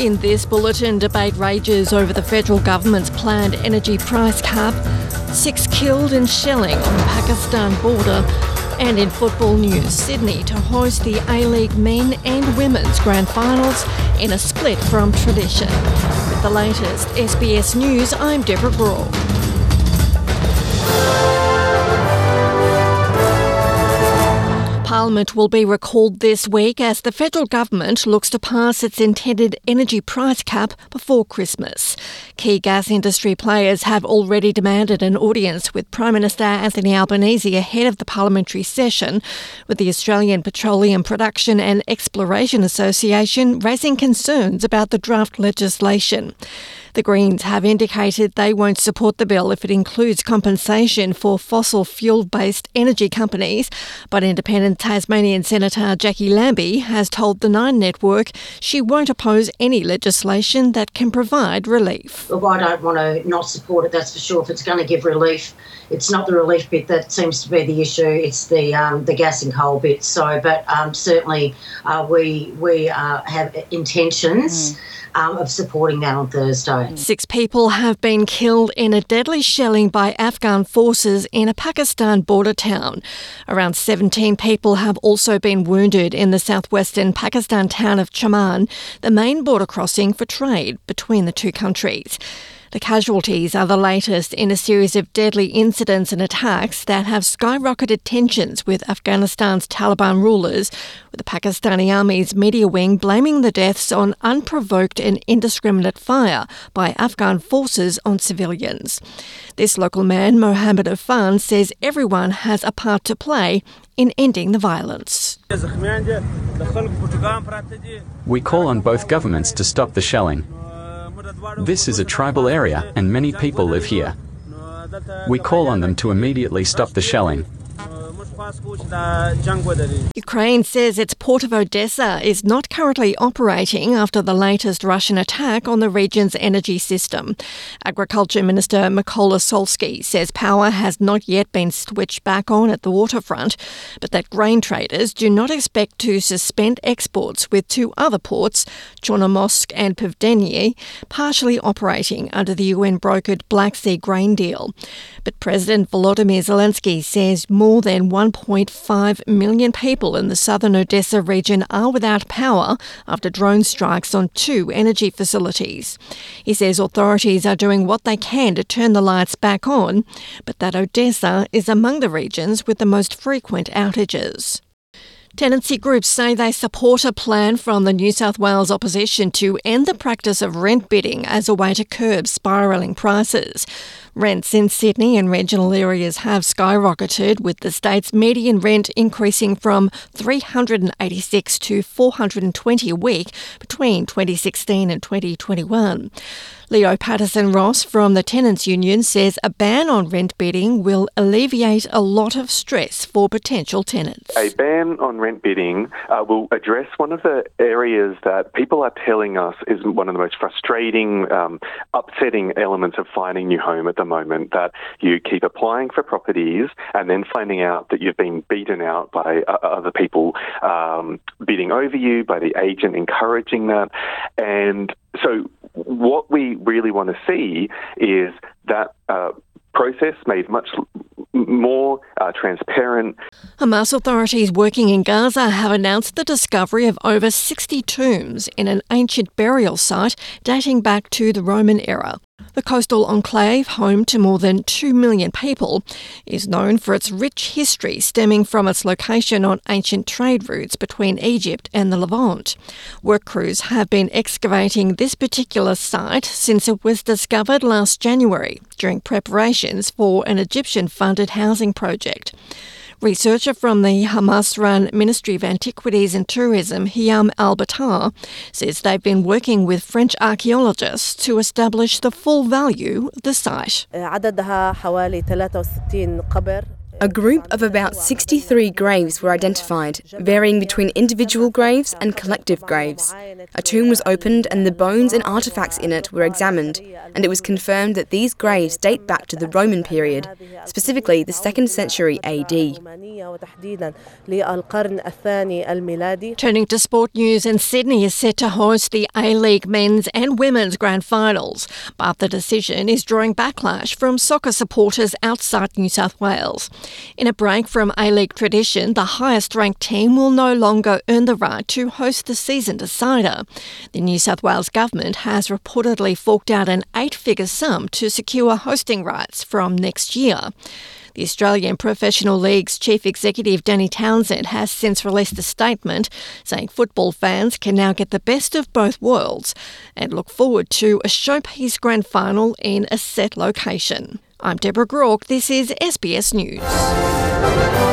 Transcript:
In this bulletin, debate rages over the federal government's planned energy price cap, six killed in shelling on the Pakistan border, and in football news, Sydney to host the A League men and women's grand finals in a split from tradition. With the latest SBS News, I'm Deborah Groarke. Parliament will be recalled this week as the federal government looks to pass its intended energy price cap before Christmas. Key gas industry players have already demanded an audience with Prime Minister Anthony Albanese ahead of the parliamentary session, with the Australian Petroleum Production and Exploration Association raising concerns about the draft legislation. The Greens have indicated they won't support the bill if it includes compensation for fossil fuel based energy companies, but independent Tasmanian Senator Jackie Lambie has told the Nine Network she won't oppose any legislation that can provide relief. Well, I don't want to not support it, that's for sure. If it's going to give relief, it's not the relief bit that seems to be the issue. It's the um, the gas and coal bit. So, but um, certainly uh, we we uh, have intentions. Mm um, of supporting that on Thursday. Six people have been killed in a deadly shelling by Afghan forces in a Pakistan border town. Around 17 people have also been wounded in the southwestern Pakistan town of Chaman, the main border crossing for trade between the two countries. The casualties are the latest in a series of deadly incidents and attacks that have skyrocketed tensions with Afghanistan's Taliban rulers, with the Pakistani Army's media wing blaming the deaths on unprovoked and indiscriminate fire by Afghan forces on civilians. This local man, Mohammed Afan, says everyone has a part to play in ending the violence. We call on both governments to stop the shelling. This is a tribal area and many people live here. We call on them to immediately stop the shelling. Ukraine says its port of Odessa is not currently operating after the latest Russian attack on the region's energy system. Agriculture Minister Mykola Solsky says power has not yet been switched back on at the waterfront, but that grain traders do not expect to suspend exports with two other ports, Chornomorsk and Pivdennyi, partially operating under the UN brokered Black Sea grain deal. But President Volodymyr Zelensky says more than 1.5 million people in the southern Odessa region are without power after drone strikes on two energy facilities. He says authorities are doing what they can to turn the lights back on, but that Odessa is among the regions with the most frequent outages. Tenancy groups say they support a plan from the New South Wales opposition to end the practice of rent bidding as a way to curb spiralling prices. Rents in Sydney and regional areas have skyrocketed, with the state's median rent increasing from 386 to 420 a week between 2016 and 2021. Leo Patterson Ross from the Tenants Union says a ban on rent bidding will alleviate a lot of stress for potential tenants. A ban on rent bidding uh, will address one of the areas that people are telling us is one of the most frustrating, um, upsetting elements of finding new home at the moment that you keep applying for properties and then finding out that you've been beaten out by uh, other people um, bidding over you, by the agent encouraging that. And so, what we really want to see is that uh, process made much more uh, transparent. Hamas authorities working in Gaza have announced the discovery of over 60 tombs in an ancient burial site dating back to the Roman era. The coastal enclave, home to more than 2 million people, is known for its rich history stemming from its location on ancient trade routes between Egypt and the Levant. Work crews have been excavating this particular site since it was discovered last January during preparations for an Egyptian funded housing project. Researcher from the Hamas run Ministry of Antiquities and Tourism, Hiam Al Batar, says they've been working with French archaeologists to establish the full value of the site. A group of about 63 graves were identified, varying between individual graves and collective graves. A tomb was opened and the bones and artefacts in it were examined, and it was confirmed that these graves date back to the Roman period, specifically the 2nd century AD. Turning to sport news, and Sydney is set to host the A League men's and women's grand finals, but the decision is drawing backlash from soccer supporters outside New South Wales. In a break from A League tradition, the highest ranked team will no longer earn the right to host the season decider. The New South Wales government has reportedly forked out an eight figure sum to secure hosting rights from next year. The Australian Professional League's chief executive Danny Townsend has since released a statement saying football fans can now get the best of both worlds and look forward to a showpiece grand final in a set location. I'm Deborah Groarke. This is SBS News.